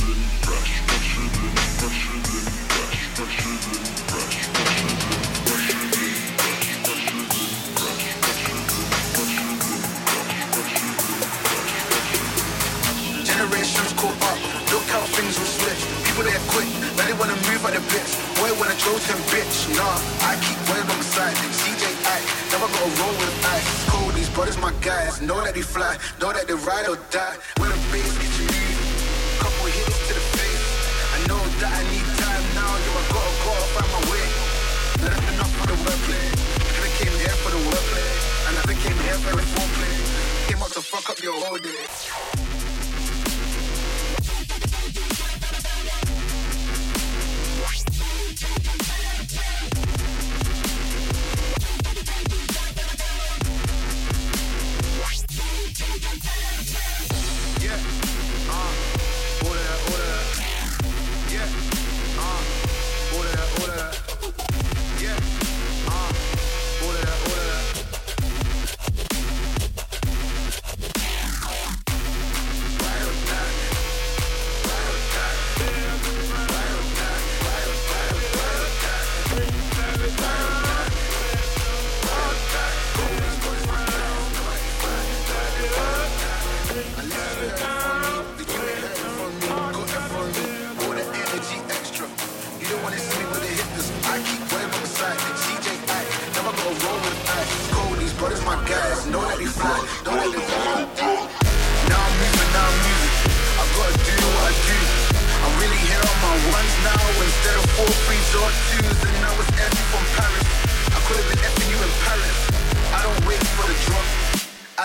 feeling fresh.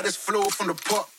Thank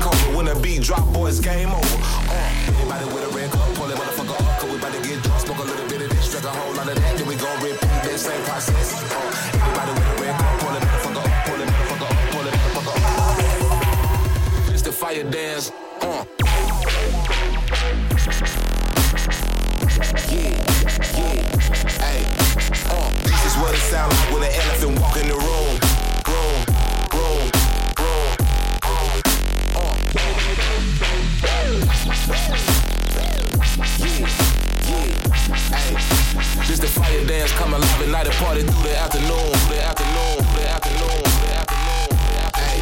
a. When the beat drop, boys, game over. Uh, anybody with a red cup, pull that motherfucker up. Cause we about to get drunk, smoke a little bit of this, drink a whole lot of that. Then we gon' repeat that same process. Uh, anybody with a red cup, pull that motherfucker up, pull that motherfucker up, pull that motherfucker up. It's the fire dance. Uh. Yeah, yeah, hey, uh, this is what it sound like when an elephant walk in the. Room, This dance coming live at night and party through the afternoon, the afternoon, the afternoon, the afternoon, hey.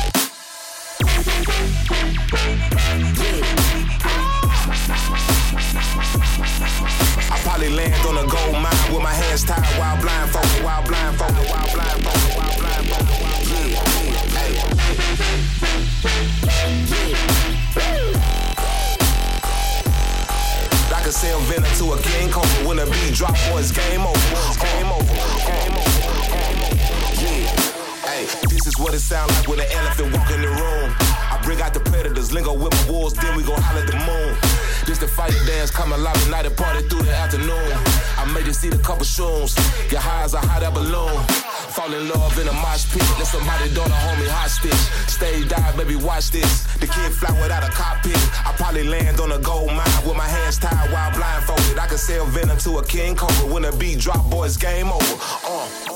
I probably land on a gold mine with my hands tied while blindfolded, while blindfolded, while blindfolded, Can to a king cobra when the beat drop, boys, game over. Game over, game over, game over. Yeah, hey, this is what it sound like when an elephant walk in the room. I bring out the predators, lingo with my wolves, then we gon' holler at the moon. This the fire dance, coming live at night and party through the afternoon. I made you see the couple shrooms, get high as a hot air balloon. Fall in love in a mosh pit, let somebody don't hold me hostage. Stage dive, baby, watch this. The kid fly without a cockpit. I probably land on a gold mine with my hands tied while blindfolded. I can sell venom to a king cobra when the beat drop, boys, game over. Uh,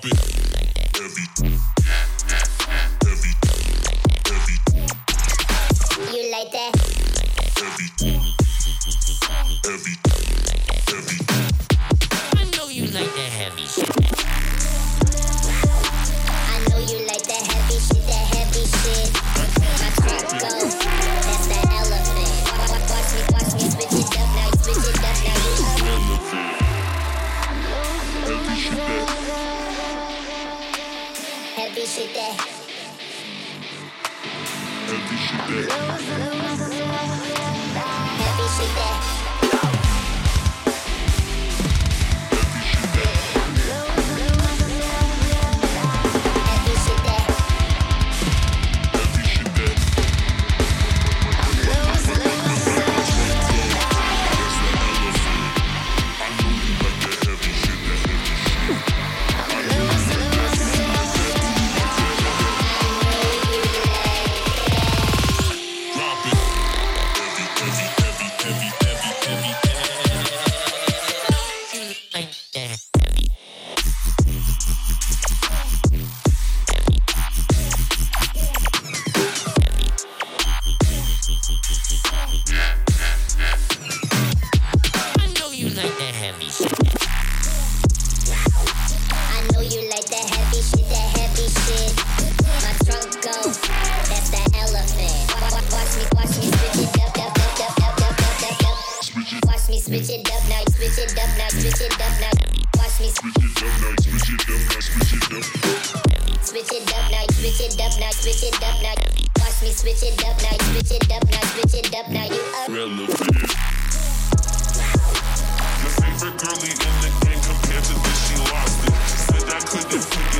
drop it. me, switch it up now, you switch it up now, switch it up now, you are relevant. Favorite girlie in the game compared to this, she lost it. She said I couldn't forget.